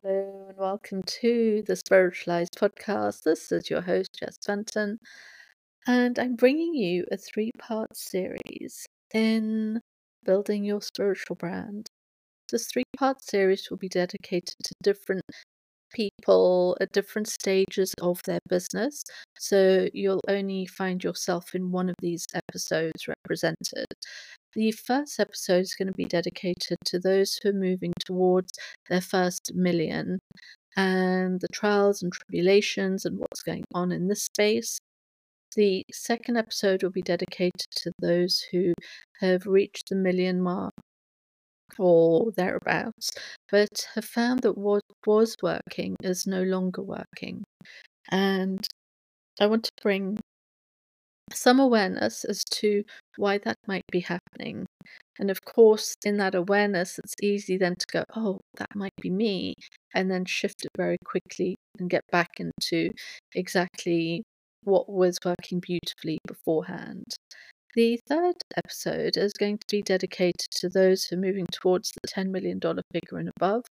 Hello and welcome to the Spiritualized Podcast. This is your host, Jess Fenton, and I'm bringing you a three part series in building your spiritual brand. This three part series will be dedicated to different people at different stages of their business, so you'll only find yourself in one of these episodes represented. The first episode is going to be dedicated to those who are moving towards their first million and the trials and tribulations and what's going on in this space. The second episode will be dedicated to those who have reached the million mark or thereabouts, but have found that what was working is no longer working. And I want to bring some awareness as to why that might be happening. And of course, in that awareness, it's easy then to go, oh, that might be me, and then shift it very quickly and get back into exactly what was working beautifully beforehand. The third episode is going to be dedicated to those who are moving towards the $10 million figure and above,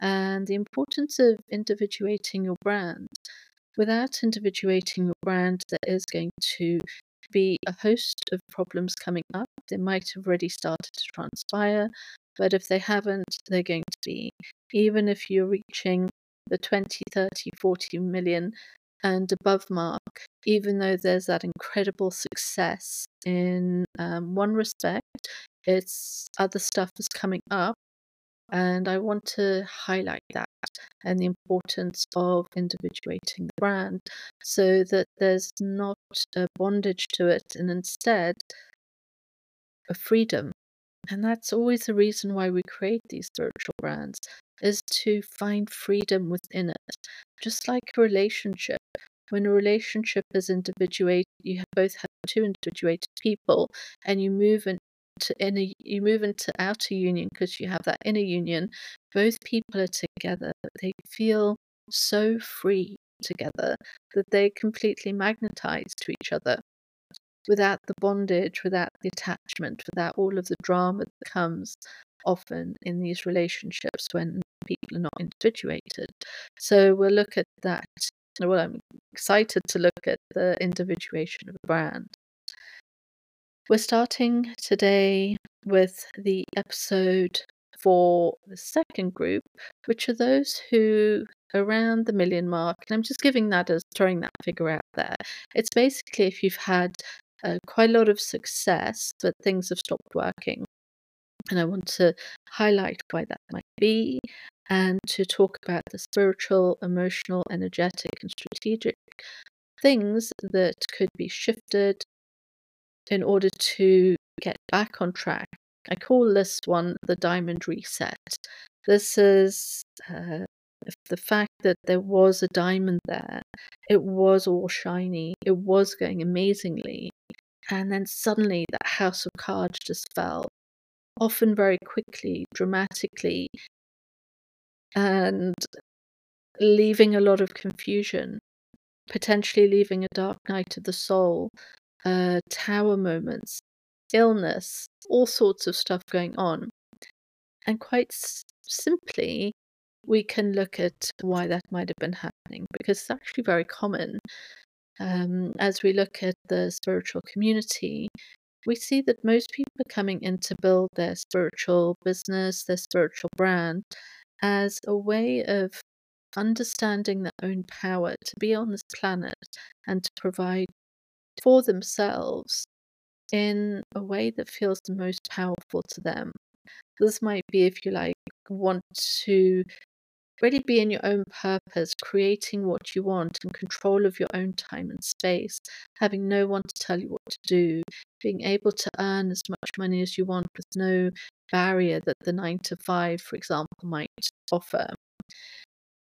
and the importance of individuating your brand. Without individuating your brand, there is going to be a host of problems coming up. They might have already started to transpire, but if they haven't, they're going to be. Even if you're reaching the 20, 30, 40 million and above mark, even though there's that incredible success in um, one respect, it's other stuff is coming up and I want to highlight that and the importance of individuating the brand so that there's not a bondage to it and instead a freedom. And that's always the reason why we create these spiritual brands is to find freedom within it. Just like a relationship. When a relationship is individuated, you both have two individuated people and you move in, to inner you move into outer union because you have that inner union both people are together they feel so free together that they completely magnetize to each other without the bondage without the attachment without all of the drama that comes often in these relationships when people are not individuated. So we'll look at that well i'm excited to look at the individuation of a brand we're starting today with the episode for the second group, which are those who around the million mark. And I'm just giving that as throwing that figure out there. It's basically if you've had uh, quite a lot of success, but things have stopped working. And I want to highlight why that might be and to talk about the spiritual, emotional, energetic, and strategic things that could be shifted in order to get back on track. I call this one the diamond reset. This is uh, the fact that there was a diamond there. It was all shiny. It was going amazingly. And then suddenly that house of cards just fell, often very quickly, dramatically, and leaving a lot of confusion, potentially leaving a dark night of the soul uh, tower moments, illness, all sorts of stuff going on. And quite s- simply, we can look at why that might have been happening because it's actually very common. Um, as we look at the spiritual community, we see that most people are coming in to build their spiritual business, their spiritual brand, as a way of understanding their own power to be on this planet and to provide for themselves in a way that feels the most powerful to them. This might be, if you like, want to really be in your own purpose, creating what you want and control of your own time and space, having no one to tell you what to do, being able to earn as much money as you want with no barrier that the nine to five, for example, might offer.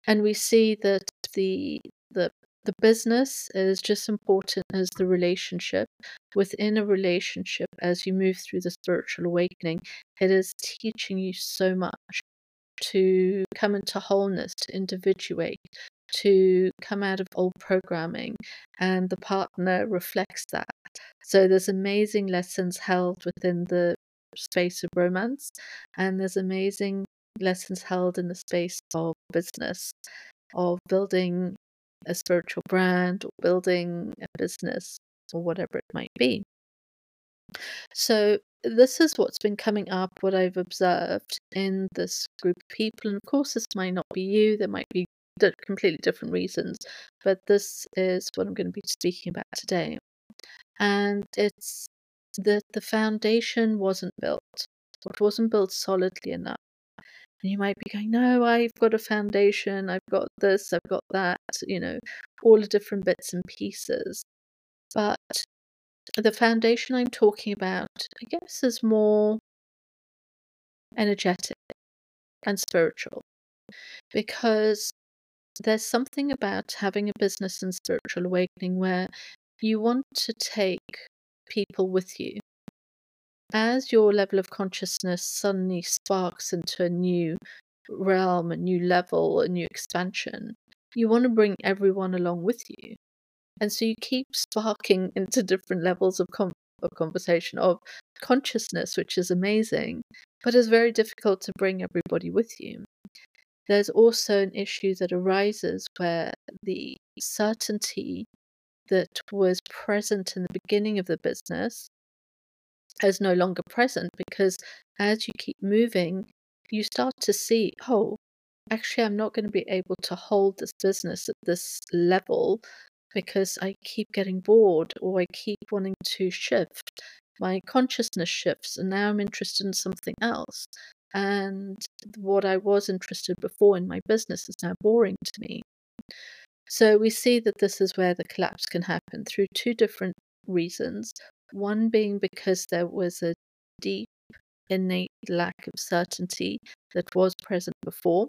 And we see that the the the business is just important as the relationship. Within a relationship, as you move through the spiritual awakening, it is teaching you so much to come into wholeness, to individuate, to come out of old programming, and the partner reflects that. So there's amazing lessons held within the space of romance, and there's amazing lessons held in the space of business, of building a spiritual brand or building a business or whatever it might be. So, this is what's been coming up, what I've observed in this group of people. And of course, this might not be you, there might be completely different reasons, but this is what I'm going to be speaking about today. And it's that the foundation wasn't built, it wasn't built solidly enough. And you might be going, No, I've got a foundation, I've got this, I've got that, you know, all the different bits and pieces. But the foundation I'm talking about, I guess, is more energetic and spiritual because there's something about having a business and spiritual awakening where you want to take people with you. As your level of consciousness suddenly sparks into a new realm, a new level, a new expansion, you want to bring everyone along with you. And so you keep sparking into different levels of, of conversation, of consciousness, which is amazing, but it's very difficult to bring everybody with you. There's also an issue that arises where the certainty that was present in the beginning of the business is no longer present because as you keep moving, you start to see, oh, actually, I'm not going to be able to hold this business at this level because I keep getting bored or I keep wanting to shift. My consciousness shifts, and now I'm interested in something else. And what I was interested before in my business is now boring to me. So we see that this is where the collapse can happen through two different reasons. One being because there was a deep, innate lack of certainty that was present before.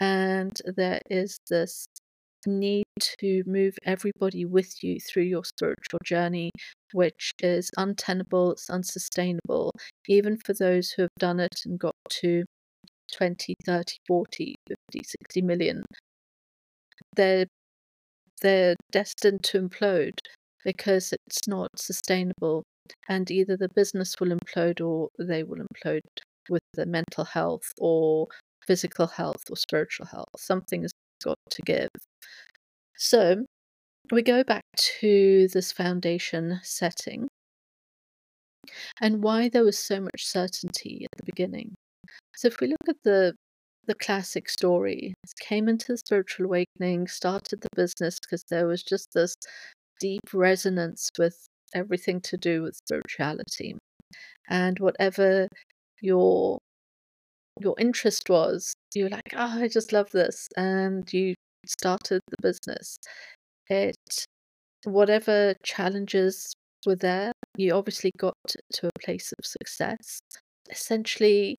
And there is this need to move everybody with you through your spiritual journey, which is untenable, it's unsustainable, even for those who have done it and got to 20, 30, 40, 50, 60 million. They're, they're destined to implode because it's not sustainable. And either the business will implode or they will implode with the mental health or physical health or spiritual health. Something has got to give. So we go back to this foundation setting and why there was so much certainty at the beginning. So if we look at the the classic story, came into the spiritual awakening, started the business because there was just this deep resonance with everything to do with spirituality. And whatever your your interest was, you were like, oh, I just love this. And you started the business, it whatever challenges were there, you obviously got to a place of success. Essentially,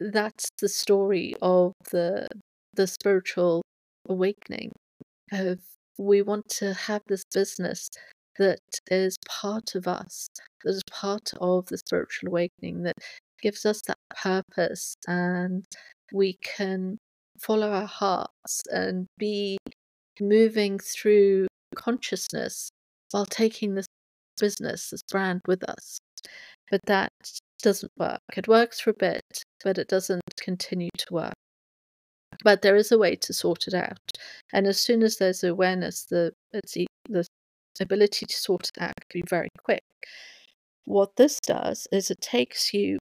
that's the story of the the spiritual awakening. Of we want to have this business that is part of us, that is part of the spiritual awakening, that gives us that purpose, and we can follow our hearts and be moving through consciousness while taking this business, this brand with us. But that doesn't work. It works for a bit, but it doesn't continue to work. But there is a way to sort it out. And as soon as there's awareness, the the ability to sort it out can be very quick. What this does is it takes you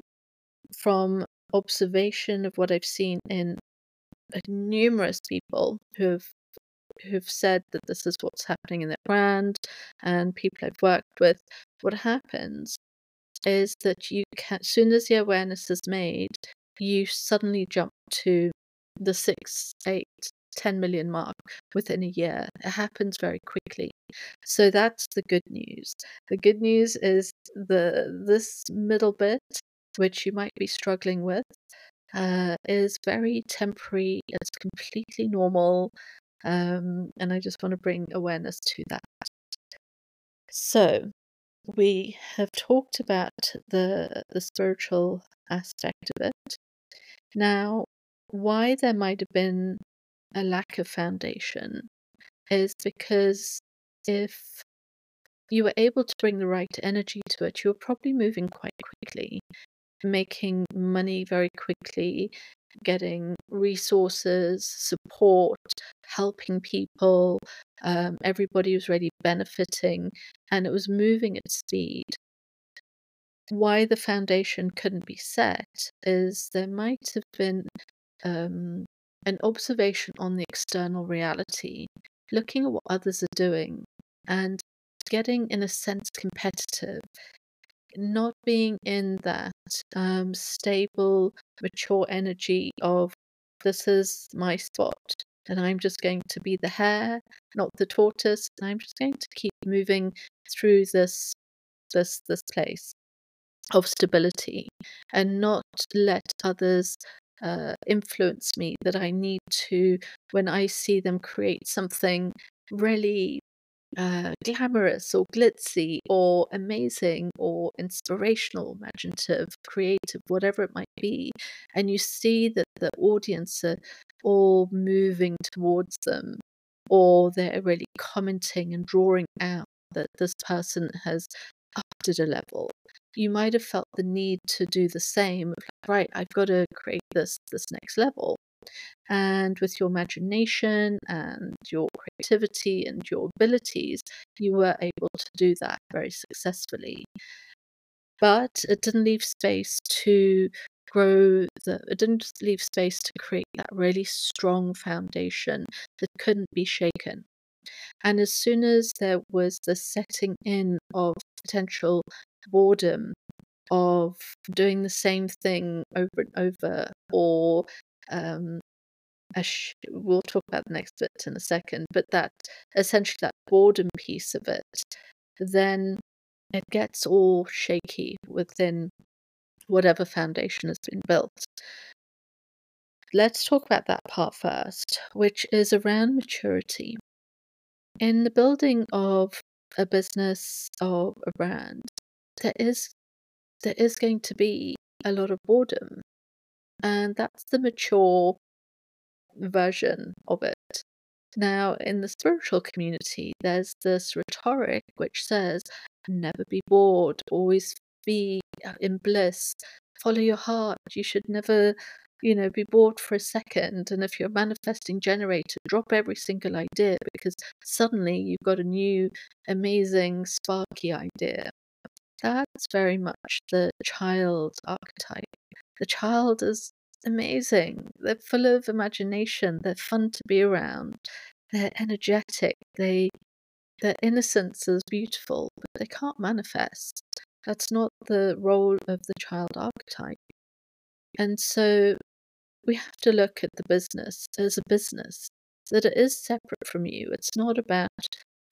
from observation of what I've seen in numerous people who've who've said that this is what's happening in their brand and people I've worked with, what happens is that you can, as soon as the awareness is made, you suddenly jump to the six, eight, 10 million mark within a year. It happens very quickly. So that's the good news. The good news is the this middle bit, which you might be struggling with, uh, is very temporary. It's completely normal. Um, and I just want to bring awareness to that. So, we have talked about the, the spiritual aspect of it. Now, why there might have been a lack of foundation is because if you were able to bring the right energy to it, you were probably moving quite quickly making money very quickly getting resources, support, helping people. Um, everybody was really benefiting and it was moving at speed. Why the foundation couldn't be set is there might have been um, an observation on the external reality, looking at what others are doing and getting, in a sense, competitive. Not being in that um, stable, mature energy of this is my spot and I'm just going to be the hare, not the tortoise, and I'm just going to keep moving through this this this place of stability and not let others uh, influence me that I need to when I see them create something really uh, glamorous or glitzy or amazing or inspirational, imaginative, creative, whatever it might be, and you see that the audience are all moving towards them, or they're really commenting and drawing out that this person has upped at a level. You might have felt the need to do the same. Right, I've got to create this this next level. And with your imagination and your creativity and your abilities, you were able to do that very successfully. But it didn't leave space to grow the it didn't leave space to create that really strong foundation that couldn't be shaken. And as soon as there was the setting in of potential boredom, of doing the same thing over and over, or um, sh- we'll talk about the next bit in a second, but that essentially that boredom piece of it, then it gets all shaky within whatever foundation has been built. Let's talk about that part first, which is around maturity. In the building of a business, or a brand, there is there is going to be a lot of boredom. And that's the mature version of it. Now, in the spiritual community, there's this rhetoric which says, never be bored, always be uh, in bliss, follow your heart. You should never, you know, be bored for a second. And if you're a manifesting generator, drop every single idea because suddenly you've got a new, amazing, sparky idea. That's very much the child archetype. The child is amazing. They're full of imagination. They're fun to be around. They're energetic. They their innocence is beautiful, but they can't manifest. That's not the role of the child archetype. And so we have to look at the business as a business, that it is separate from you. It's not about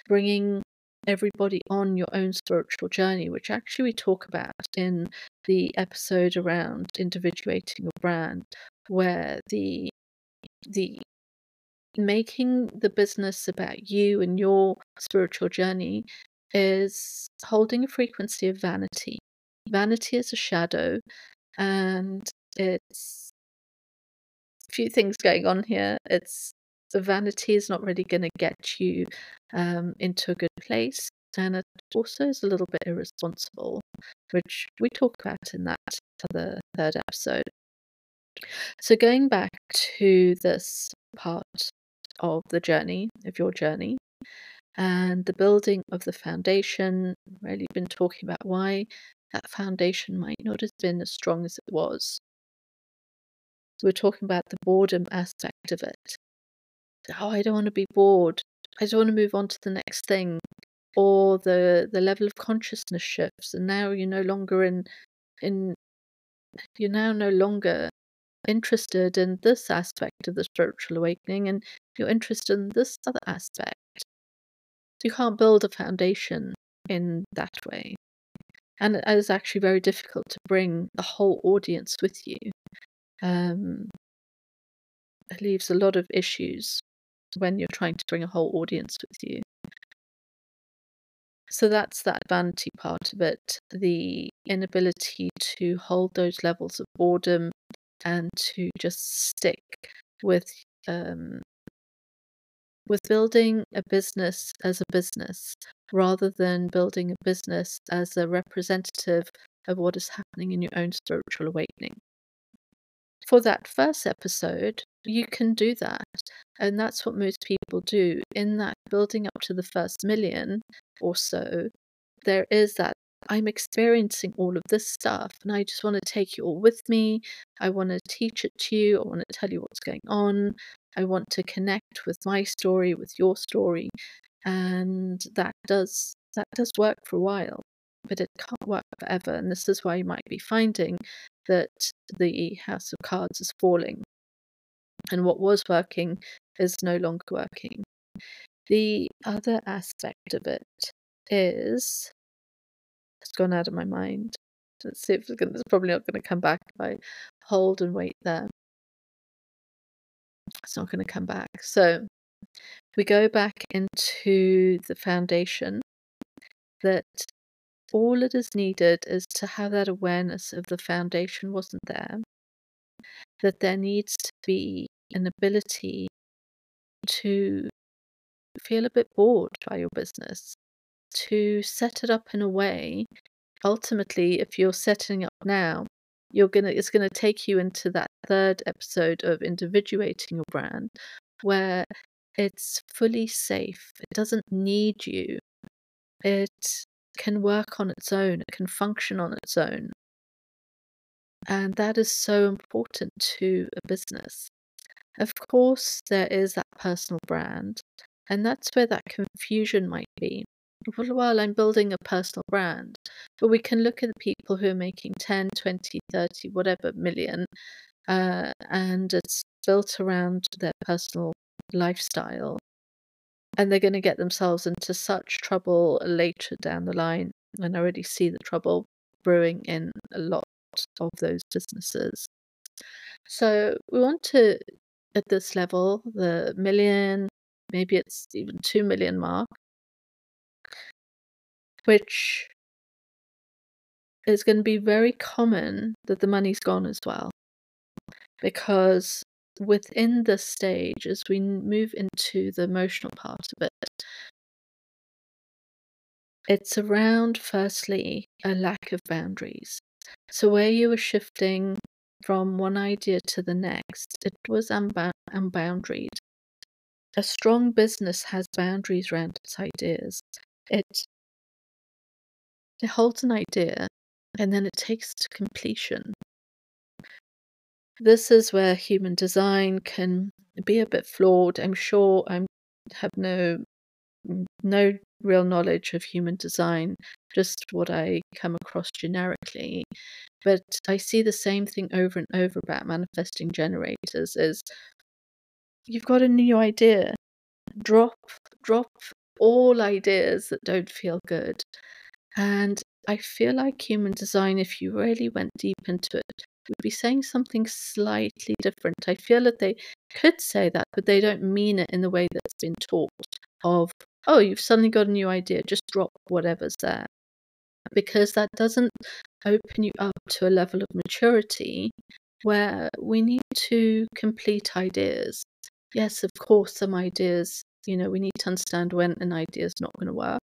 bringing everybody on your own spiritual journey, which actually we talk about in the episode around individuating your brand, where the the making the business about you and your spiritual journey is holding a frequency of vanity. Vanity is a shadow, and it's a few things going on here. It's the vanity is not really going to get you um, into a good place. And it also is a little bit irresponsible, which we talk about in that other third episode. So, going back to this part of the journey, of your journey, and the building of the foundation, really been talking about why that foundation might not have been as strong as it was. So we're talking about the boredom aspect of it oh, I don't want to be bored. I just want to move on to the next thing. Or the the level of consciousness shifts, and now you're no longer in in you're now no longer interested in this aspect of the spiritual awakening, and you're interested in this other aspect. You can't build a foundation in that way. And it is actually very difficult to bring the whole audience with you. Um, leaves a lot of issues when you're trying to bring a whole audience with you. So that's that vanity part of it the inability to hold those levels of boredom and to just stick with um, with building a business as a business rather than building a business as a representative of what is happening in your own spiritual awakening. For that first episode, you can do that. And that's what most people do. In that building up to the first million or so, there is that I'm experiencing all of this stuff and I just want to take you all with me. I want to teach it to you. I want to tell you what's going on. I want to connect with my story, with your story. And that does that does work for a while, but it can't work forever. And this is why you might be finding that the House of Cards is falling. And what was working is no longer working. The other aspect of it is it's gone out of my mind. Let's see if it's, gonna, it's probably not going to come back if I hold and wait there. It's not going to come back. So we go back into the foundation that all it is needed is to have that awareness of the foundation wasn't there, that there needs to be an ability to feel a bit bored by your business, to set it up in a way. Ultimately, if you're setting up now, you're gonna it's gonna take you into that third episode of individuating your brand, where it's fully safe. It doesn't need you. It can work on its own. It can function on its own. And that is so important to a business. Of course, there is that personal brand, and that's where that confusion might be. Well, I'm building a personal brand, but we can look at the people who are making 10, 20, 30, whatever million, uh, and it's built around their personal lifestyle. And they're going to get themselves into such trouble later down the line. And I already see the trouble brewing in a lot of those businesses. So we want to, at this level, the million, maybe it's even 2 million mark, which is going to be very common that the money's gone as well. Because within this stage, as we move into the emotional part of it, it's around, firstly, a lack of boundaries. So, where you were shifting from one idea to the next, it was unba- unboundaried. A strong business has boundaries around its ideas. It, it holds an idea and then it takes to completion. This is where human design can be a bit flawed. I'm sure I have no no real knowledge of human design, just what I come across generically. But I see the same thing over and over about manifesting generators is you've got a new idea. Drop drop all ideas that don't feel good. And I feel like human design, if you really went deep into it, would be saying something slightly different. I feel that they could say that, but they don't mean it in the way that's been taught of, oh, you've suddenly got a new idea, just drop whatever's there. Because that doesn't open you up to a level of maturity where we need to complete ideas. Yes, of course, some ideas, you know, we need to understand when an idea is not going to work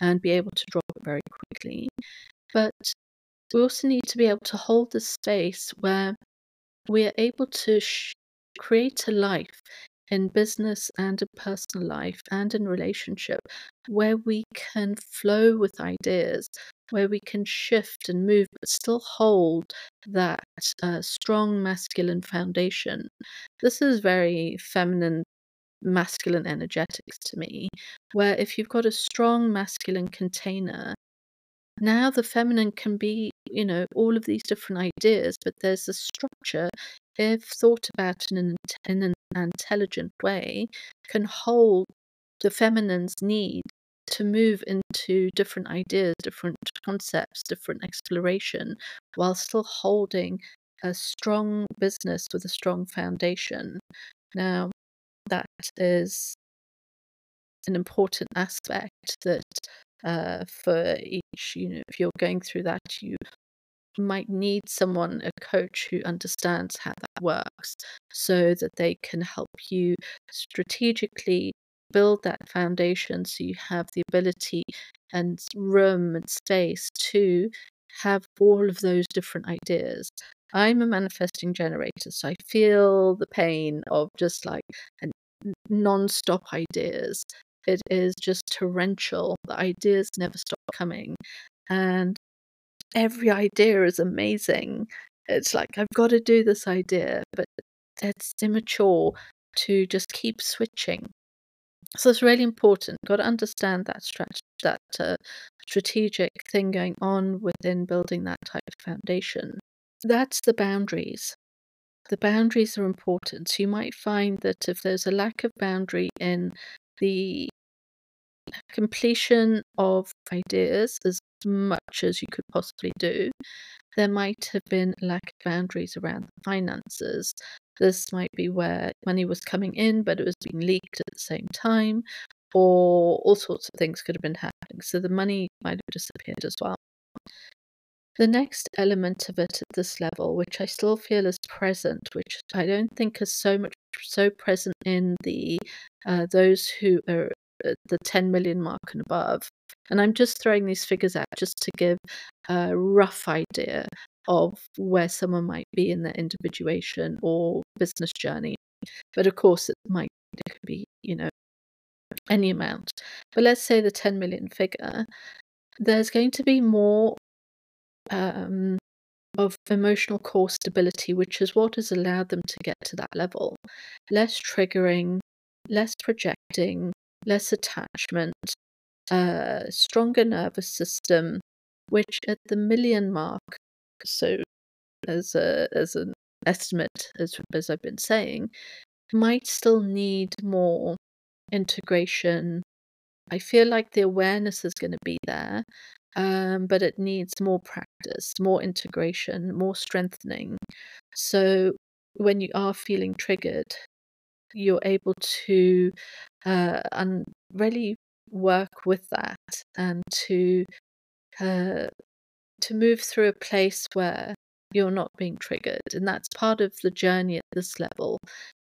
and be able to drop it very quickly. But we also need to be able to hold the space where we are able to sh- create a life in business and in personal life and in relationship where we can flow with ideas, where we can shift and move, but still hold that uh, strong masculine foundation. This is very feminine masculine energetics to me, where if you've got a strong masculine container, now the feminine can be, you know, all of these different ideas, but there's a structure, if thought about in an, in an intelligent way, can hold the feminine's need to move into different ideas, different concepts, different exploration, while still holding a strong business with a strong foundation. Now, that is an important aspect that uh, for each, you know, if you're going through that, you might need someone, a coach who understands how that works so that they can help you strategically build that foundation so you have the ability and room and space to have all of those different ideas I'm a manifesting generator, so I feel the pain of just like non-stop ideas. It is just torrential. The ideas never stop coming. And every idea is amazing. It's like, I've got to do this idea, but it's immature to just keep switching. So it's really important. Got to understand that strat- that uh, strategic thing going on within building that type of foundation. That's the boundaries. The boundaries are important. So you might find that if there's a lack of boundary in the completion of ideas as much as you could possibly do, there might have been lack of boundaries around the finances. This might be where money was coming in, but it was being leaked at the same time, or all sorts of things could have been happening. So the money might have disappeared as well. The next element of it at this level, which I still feel is present, which I don't think is so much so present in the uh, those who are the 10 million mark and above. And I'm just throwing these figures out just to give a rough idea of where someone might be in their individuation or business journey. But of course, it might it could be you know any amount. But let's say the 10 million figure. There's going to be more um, of emotional core stability, which is what has allowed them to get to that level. Less triggering, less projecting, less attachment, uh, stronger nervous system, which at the million mark, so as a as an estimate, as as I've been saying, might still need more integration. I feel like the awareness is going to be there, um, but it needs more practice, more integration, more strengthening. So when you are feeling triggered, you're able to uh, and really work with that and to uh, to move through a place where you're not being triggered and that's part of the journey at this level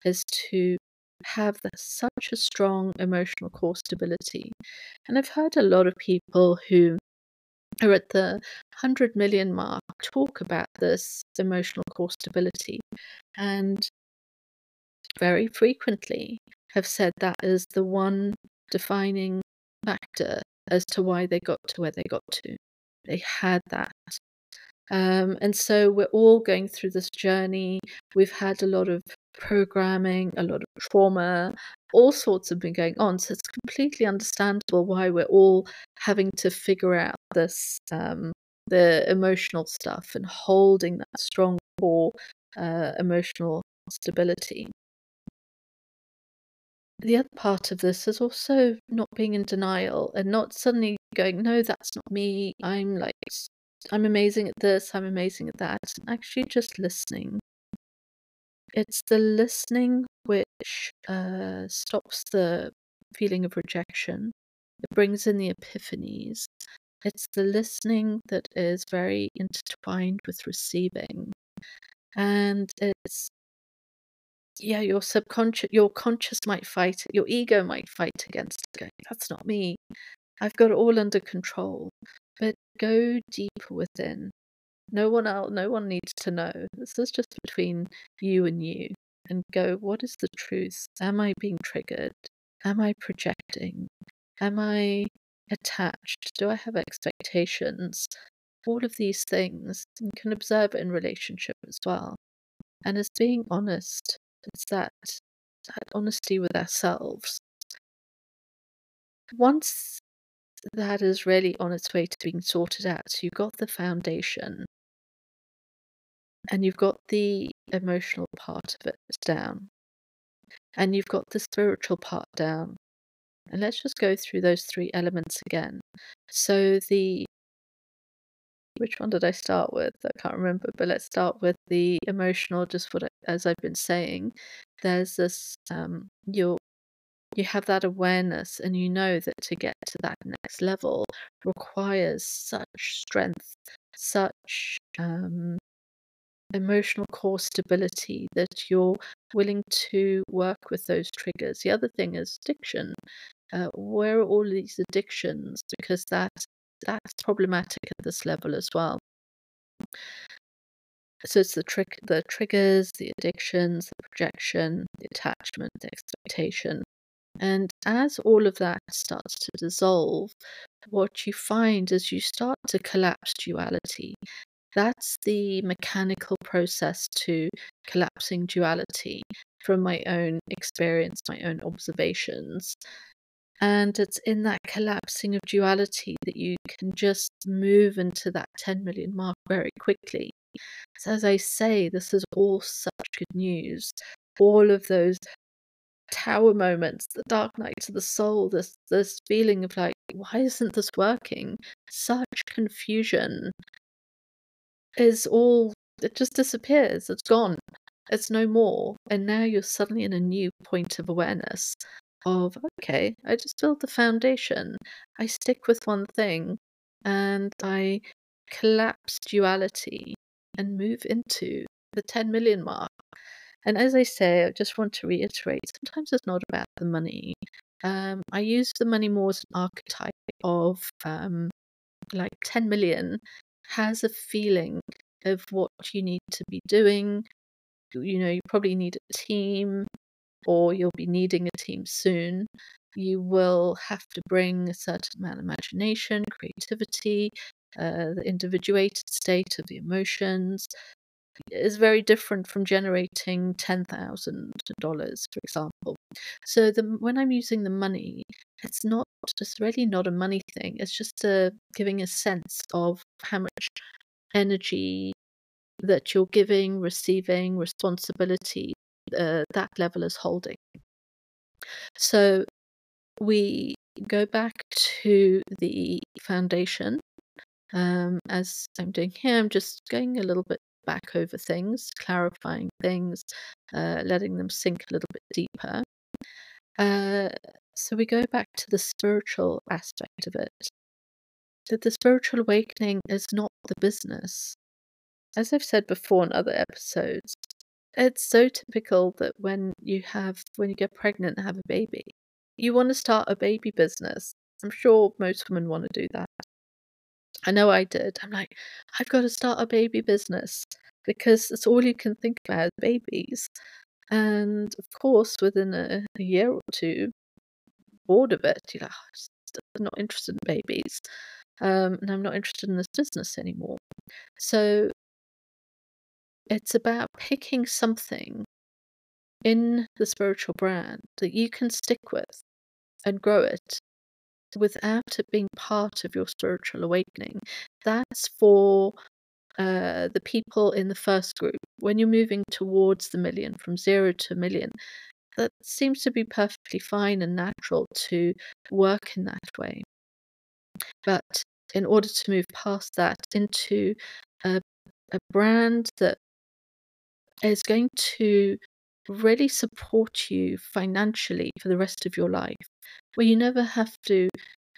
is to have such a strong emotional core stability. And i've heard a lot of people who are at the 100 million mark talk about this emotional core stability and very frequently have said that is the one defining factor as to why they got to where they got to. They had that. Um, and so we're all going through this journey. We've had a lot of programming, a lot of trauma, all sorts have been going on. So it's completely understandable why we're all having to figure out this, um, the emotional stuff and holding that strong core uh, emotional stability. The other part of this is also not being in denial and not suddenly going, no, that's not me. I'm like, I'm amazing at this, I'm amazing at that. Actually, just listening it's the listening which uh, stops the feeling of rejection. It brings in the epiphanies. It's the listening that is very intertwined with receiving. And it's, yeah, your subconscious, your conscious might fight, your ego might fight against it, going, that's not me. I've got it all under control. But go deeper within no one else, no one needs to know. This is just between you and you. And go, what is the truth? Am I being triggered? Am I projecting? Am I attached? Do I have expectations? All of these things. You can observe it in relationship as well. And as being honest, it's that that honesty with ourselves. Once that is really on its way to being sorted out, you've got the foundation, and you've got the emotional part of it down, and you've got the spiritual part down. And let's just go through those three elements again. So, the which one did I start with? I can't remember, but let's start with the emotional. Just what, I, as I've been saying, there's this um, you you have that awareness, and you know that to get to that next level requires such strength, such um, emotional core stability that you're willing to work with those triggers. The other thing is addiction. Uh, where are all these addictions? Because that that's problematic at this level as well. So it's the trick, the triggers, the addictions, the projection, the attachment, the expectation. And as all of that starts to dissolve, what you find is you start to collapse duality. That's the mechanical process to collapsing duality from my own experience, my own observations. And it's in that collapsing of duality that you can just move into that 10 million mark very quickly. So, as I say, this is all such good news. All of those tower moments, the dark nights of the soul, this this feeling of like, why isn't this working? Such confusion is all it just disappears. It's gone. It's no more. And now you're suddenly in a new point of awareness of okay, I just build the foundation. I stick with one thing and I collapse duality and move into the 10 million mark. And as I say, I just want to reiterate sometimes it's not about the money. Um, I use the money more as an archetype of um, like 10 million has a feeling of what you need to be doing. You know, you probably need a team, or you'll be needing a team soon. You will have to bring a certain amount of imagination, creativity, uh, the individuated state of the emotions is very different from generating ten thousand dollars, for example. So the when I'm using the money, it's not it's really not a money thing. It's just a giving a sense of how much energy that you're giving, receiving, responsibility uh, that level is holding. So we go back to the foundation. Um, as I'm doing here, I'm just going a little bit back over things, clarifying things, uh, letting them sink a little bit deeper. Uh, so we go back to the spiritual aspect of it. That the spiritual awakening is not the business. As I've said before in other episodes, it's so typical that when you have when you get pregnant and have a baby, you want to start a baby business. I'm sure most women want to do that. I know I did. I'm like, I've got to start a baby business because it's all you can think about babies. And of course, within a, a year or two, bored of it, you're like, oh, I'm not interested in babies. Um, and I'm not interested in this business anymore. So it's about picking something in the spiritual brand that you can stick with and grow it without it being part of your spiritual awakening. That's for uh, the people in the first group. When you're moving towards the million, from zero to a million, that seems to be perfectly fine and natural to work in that way. But in order to move past that into a, a brand that is going to really support you financially for the rest of your life, where you never have to,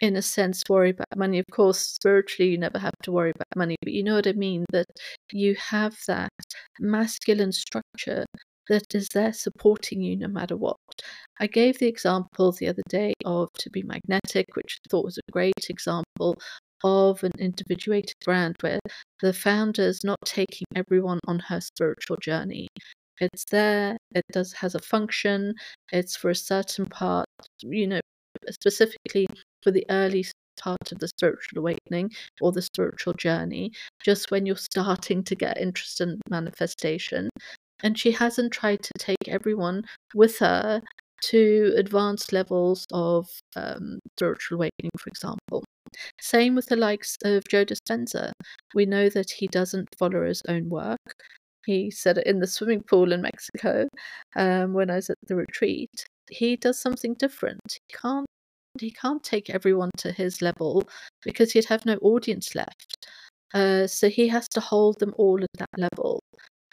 in a sense, worry about money. Of course, spiritually, you never have to worry about money, but you know what I mean? That you have that masculine structure that is there supporting you no matter what. I gave the example the other day of To Be Magnetic, which I thought was a great example of an individuated brand where the founder is not taking everyone on her spiritual journey. It's there, it does has a function, it's for a certain part, you know, specifically for the early part of the spiritual awakening or the spiritual journey, just when you're starting to get interest in manifestation. And she hasn't tried to take everyone with her to advanced levels of um, spiritual awakening, for example. Same with the likes of Joe Dispenza. We know that he doesn't follow his own work. He said it in the swimming pool in Mexico um, when I was at the retreat. He does something different. He can't he can't take everyone to his level because he'd have no audience left. Uh, so he has to hold them all at that level.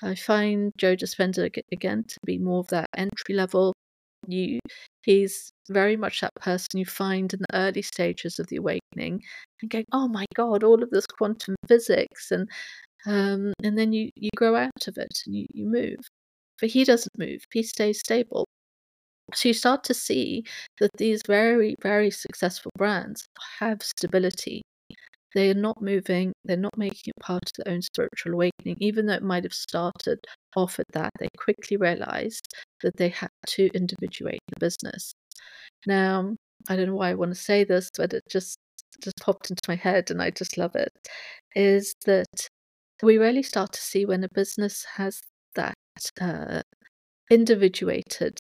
I find Joe Dispenza again to be more of that entry level. You, he's very much that person you find in the early stages of the awakening, and going, "Oh my God, all of this quantum physics," and um, and then you you grow out of it and you, you move. But he doesn't move; he stays stable. So you start to see that these very very successful brands have stability. They are not moving, they're not making it part of their own spiritual awakening, even though it might have started off at that. They quickly realized that they had to individuate the business. Now, I don't know why I want to say this, but it just just popped into my head and I just love it. Is that we really start to see when a business has that uh, individuated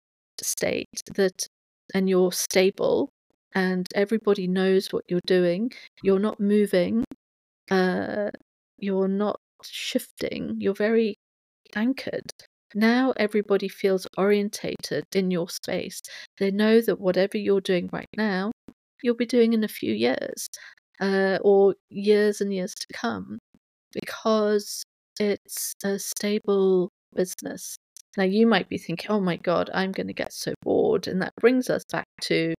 state that and you're stable and everybody knows what you're doing you're not moving uh, you're not shifting you're very anchored. Now everybody feels orientated in your space. They know that whatever you're doing right now you'll be doing in a few years uh, or years and years to come because it's a stable business now, you might be thinking, oh my God, I'm going to get so bored. And that brings us back to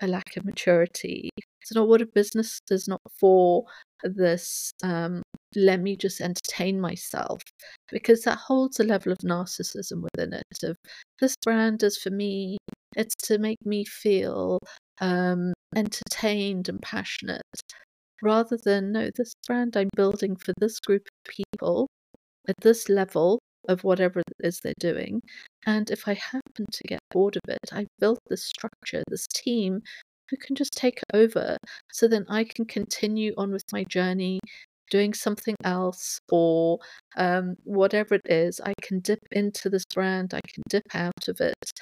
a lack of maturity. It's not what a business is not for this, um, let me just entertain myself, because that holds a level of narcissism within it. Of this brand is for me, it's to make me feel um, entertained and passionate, rather than no, this brand I'm building for this group of people at this level of whatever it is they're doing. And if I happen to get bored of it, I've built this structure, this team who can just take over so then I can continue on with my journey doing something else or um, whatever it is. I can dip into this brand, I can dip out of it,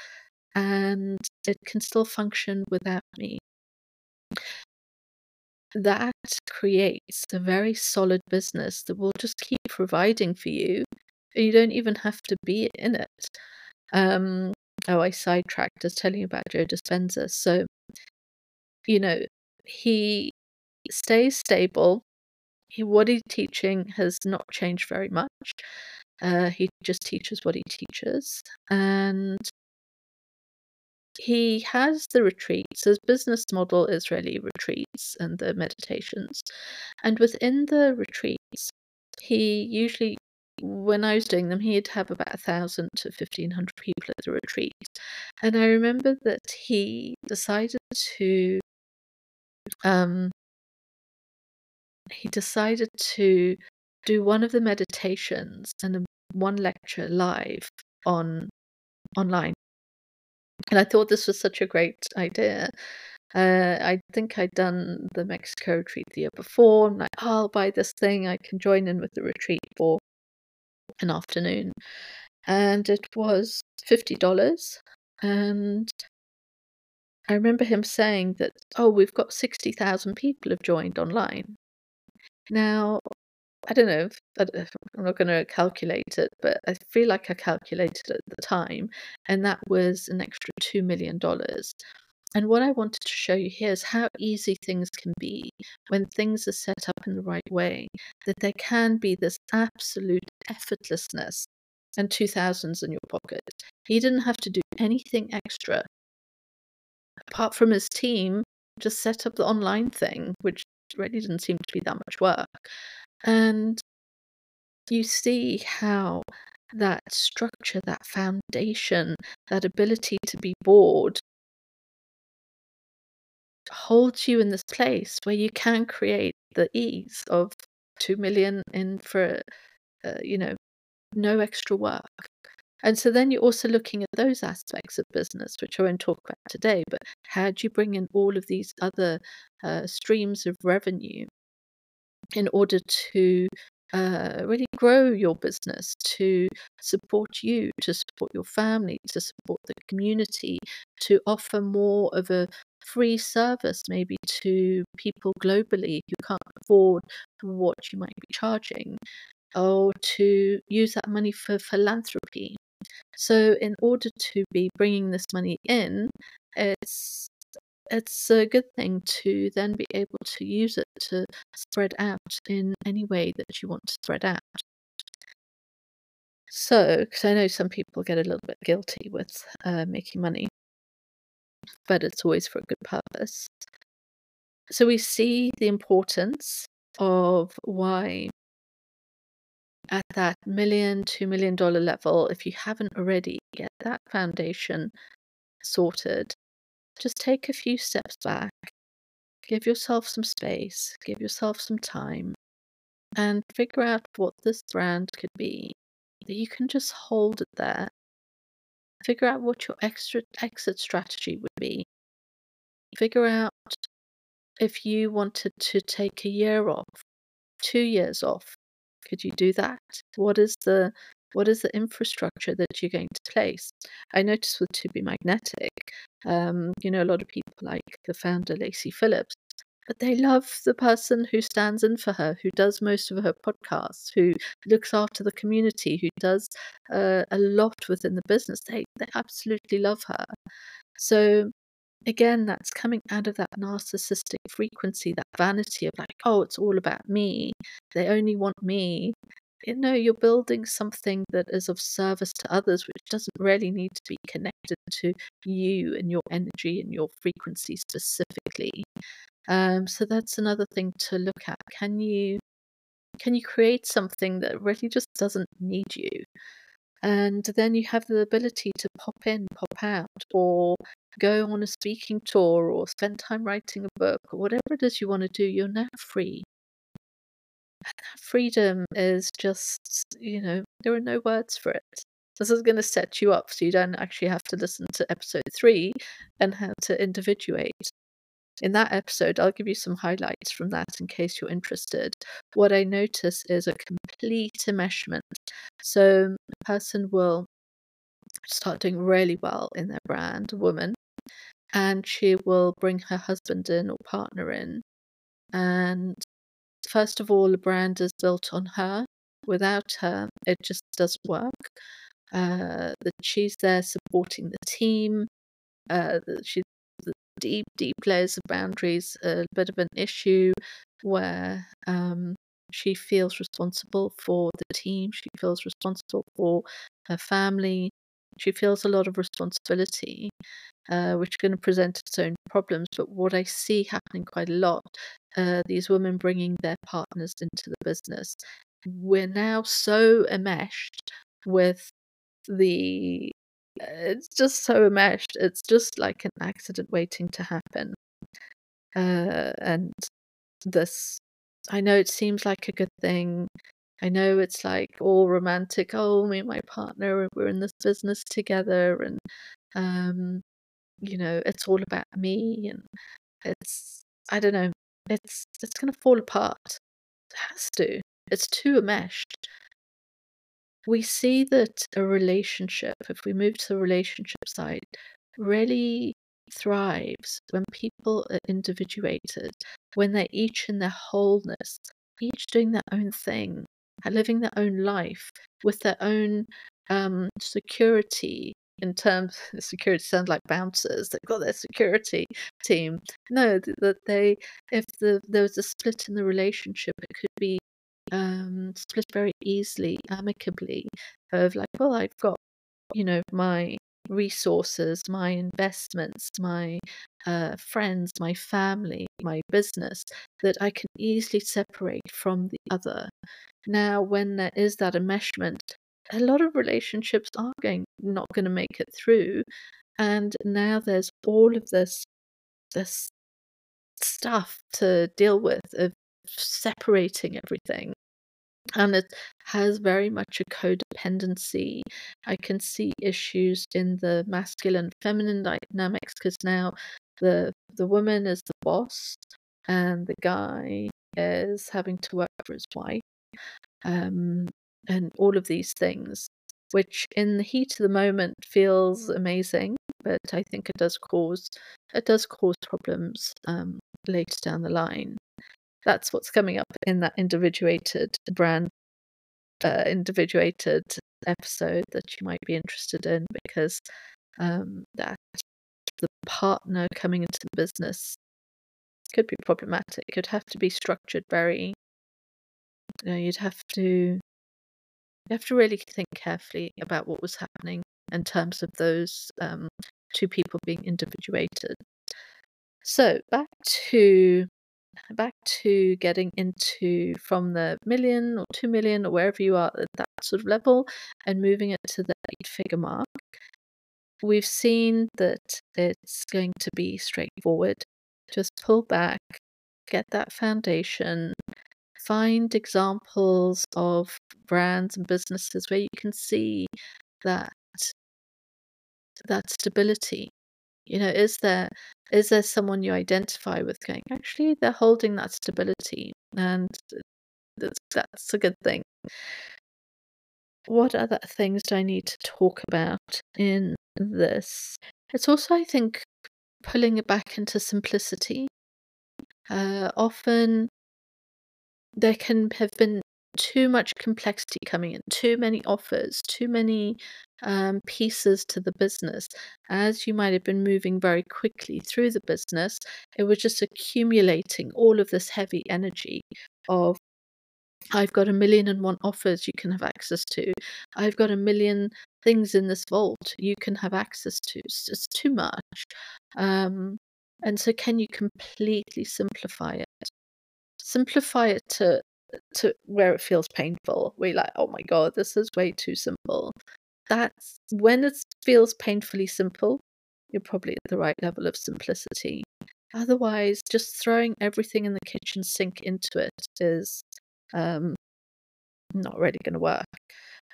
and it can still function without me. That creates a very solid business that will just keep providing for you you don't even have to be in it. Um, oh, I sidetracked. I was telling you about Joe Dispenza. So, you know, he stays stable. He, what he's teaching has not changed very much. Uh, he just teaches what he teaches. And he has the retreats. His business model is really retreats and the meditations. And within the retreats, he usually when I was doing them, he'd have about a thousand to fifteen hundred people at the retreat, and I remember that he decided to, um, he decided to do one of the meditations and one lecture live on online, and I thought this was such a great idea. Uh, I think I'd done the Mexico retreat the year before. I'm like, oh, I'll buy this thing. I can join in with the retreat for an afternoon, and it was $50. And I remember him saying that, oh, we've got 60,000 people have joined online. Now, I don't know, if, I'm not going to calculate it, but I feel like I calculated at the time, and that was an extra $2 million. And what I wanted to show you here is how easy things can be when things are set up in the right way, that there can be this absolute effortlessness and 2000s in your pocket. He didn't have to do anything extra. Apart from his team, just set up the online thing, which really didn't seem to be that much work. And you see how that structure, that foundation, that ability to be bored holds you in this place where you can create the ease of 2 million in for uh, you know no extra work. And so then you're also looking at those aspects of business which i won't talk about today but how do you bring in all of these other uh, streams of revenue in order to uh, really grow your business, to support you, to support your family, to support the community, to offer more of a free service maybe to people globally who can't afford what you might be charging, or to use that money for philanthropy. So, in order to be bringing this money in, it's it's a good thing to then be able to use it to spread out in any way that you want to spread out. So, because I know some people get a little bit guilty with uh, making money, but it's always for a good purpose. So, we see the importance of why, at that million, two million dollar level, if you haven't already, get that foundation sorted just take a few steps back give yourself some space, give yourself some time, and figure out what this brand could be. That you can just hold it there. Figure out what your extra exit strategy would be. Figure out if you wanted to take a year off, two years off, could you do that? What is the what is the infrastructure that you're going to place? I noticed with To Be Magnetic, um, you know, a lot of people like the founder Lacy Phillips, but they love the person who stands in for her, who does most of her podcasts, who looks after the community, who does uh, a lot within the business. They they absolutely love her. So again, that's coming out of that narcissistic frequency, that vanity of like, oh, it's all about me. They only want me. You know, you're building something that is of service to others, which doesn't really need to be connected to you and your energy and your frequency specifically. Um, so that's another thing to look at. Can you can you create something that really just doesn't need you? And then you have the ability to pop in, pop out, or go on a speaking tour, or spend time writing a book, or whatever it is you want to do. You're now free. And that freedom is just, you know, there are no words for it. This is going to set you up so you don't actually have to listen to episode three and how to individuate. In that episode, I'll give you some highlights from that in case you're interested. What I notice is a complete enmeshment. So, a person will start doing really well in their brand, a woman, and she will bring her husband in or partner in. And first of all, the brand is built on her. Without her, it just doesn't work. Uh, that she's there supporting the team. Uh, she's deep, deep layers of boundaries, a bit of an issue where um, she feels responsible for the team, she feels responsible for her family, she feels a lot of responsibility, uh, which is going to present its own problems. But what I see happening quite a lot, uh, these women bringing their partners into the business. We're now so enmeshed with the it's just so enmeshed. It's just like an accident waiting to happen. Uh, and this, I know it seems like a good thing. I know it's like all romantic. Oh, me and my partner, we're in this business together, and um, you know, it's all about me, and it's I don't know, it's it's gonna fall apart. It has to. It's too enmeshed we see that a relationship, if we move to the relationship side, really thrives when people are individuated, when they're each in their wholeness, each doing their own thing, living their own life with their own um, security. In terms, security sounds like bouncers. They've got their security team. No, that they, if the, there was a split in the relationship, it could be um, split very easily, amicably, of like, well, I've got, you know, my resources, my investments, my uh, friends, my family, my business that I can easily separate from the other. Now, when there is that enmeshment, a lot of relationships are going not going to make it through, and now there's all of this this stuff to deal with of separating everything. And it has very much a codependency. I can see issues in the masculine feminine dynamics because now the the woman is the boss and the guy is having to work for his wife. Um, and all of these things, which in the heat of the moment feels amazing, but I think it does cause it does cause problems um, later down the line that's what's coming up in that individuated brand uh, individuated episode that you might be interested in because um, that the partner coming into the business could be problematic. It could have to be structured very. You know, you'd have to you have to really think carefully about what was happening in terms of those um, two people being individuated. So back to back to getting into from the million or two million or wherever you are at that sort of level and moving it to the eight figure mark, we've seen that it's going to be straightforward. just pull back, get that foundation, find examples of brands and businesses where you can see that that stability you know is there is there someone you identify with going actually they're holding that stability and that's, that's a good thing. What other things do i need to talk about in this? It's also i think pulling it back into simplicity. Uh, often there can have been too much complexity coming in, too many offers, too many um, pieces to the business. As you might have been moving very quickly through the business, it was just accumulating all of this heavy energy of I've got a million and one offers you can have access to. I've got a million things in this vault you can have access to. It's just too much. Um, and so, can you completely simplify it? Simplify it to to where it feels painful. We're like, oh my god, this is way too simple. That's when it feels painfully simple, you're probably at the right level of simplicity. Otherwise, just throwing everything in the kitchen sink into it is um, not really going to work.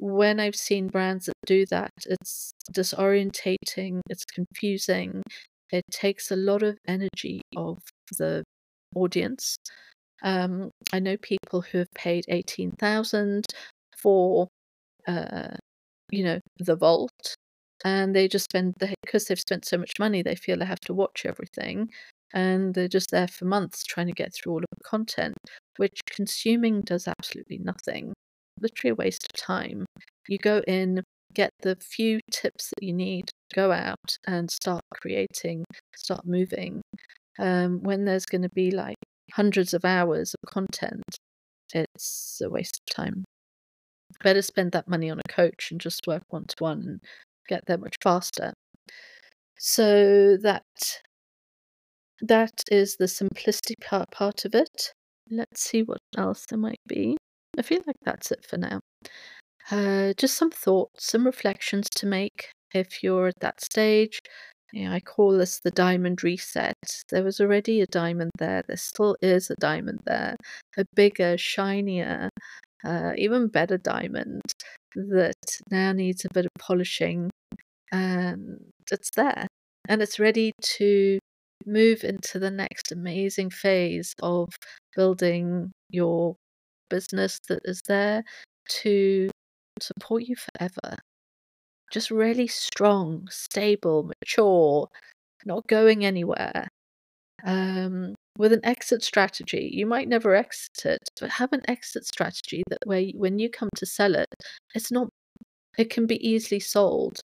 When I've seen brands that do that, it's disorientating, it's confusing, it takes a lot of energy of the audience um, I know people who have paid eighteen thousand for, uh, you know, the vault, and they just spend because they've spent so much money, they feel they have to watch everything, and they're just there for months trying to get through all of the content, which consuming does absolutely nothing. Literally a waste of time. You go in, get the few tips that you need, go out and start creating, start moving. Um, when there's going to be like hundreds of hours of content, it's a waste of time. Better spend that money on a coach and just work one to one and get there much faster. So that that is the simplicity part part of it. Let's see what else there might be. I feel like that's it for now. Uh, just some thoughts, some reflections to make if you're at that stage. I call this the diamond reset. There was already a diamond there. There still is a diamond there. A bigger, shinier, uh, even better diamond that now needs a bit of polishing. And it's there. And it's ready to move into the next amazing phase of building your business that is there to support you forever just really strong, stable, mature, not going anywhere. Um, with an exit strategy, you might never exit it, but have an exit strategy that where when you come to sell it, it's not. It can be easily sold,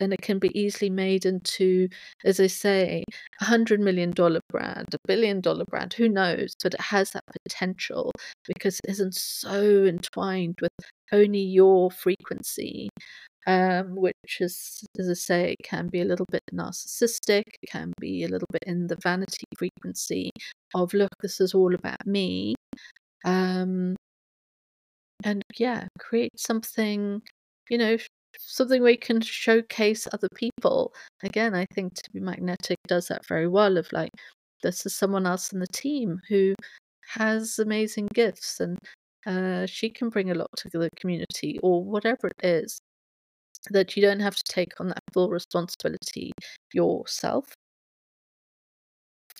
and it can be easily made into, as I say, a hundred million dollar brand, a billion dollar brand. Who knows? But it has that potential because it isn't so entwined with only your frequency um, which is, as I say, can be a little bit narcissistic, can be a little bit in the vanity frequency of, look, this is all about me. Um, and yeah, create something, you know, something where you can showcase other people. Again, I think To Be Magnetic does that very well of like, this is someone else in the team who has amazing gifts and uh, she can bring a lot to the community or whatever it is that you don't have to take on that full responsibility yourself.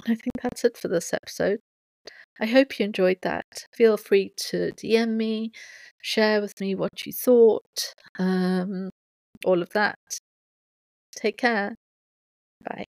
I think that's it for this episode. I hope you enjoyed that. Feel free to DM me, share with me what you thought, um, all of that. Take care. Bye.